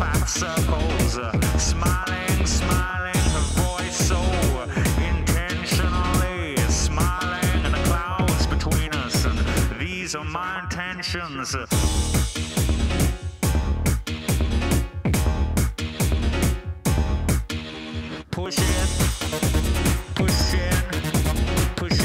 fat circles. Uh, smiling, smiling, her voice so intentionally smiling, and the clouds between us. And these are my intentions. Push it, push it, push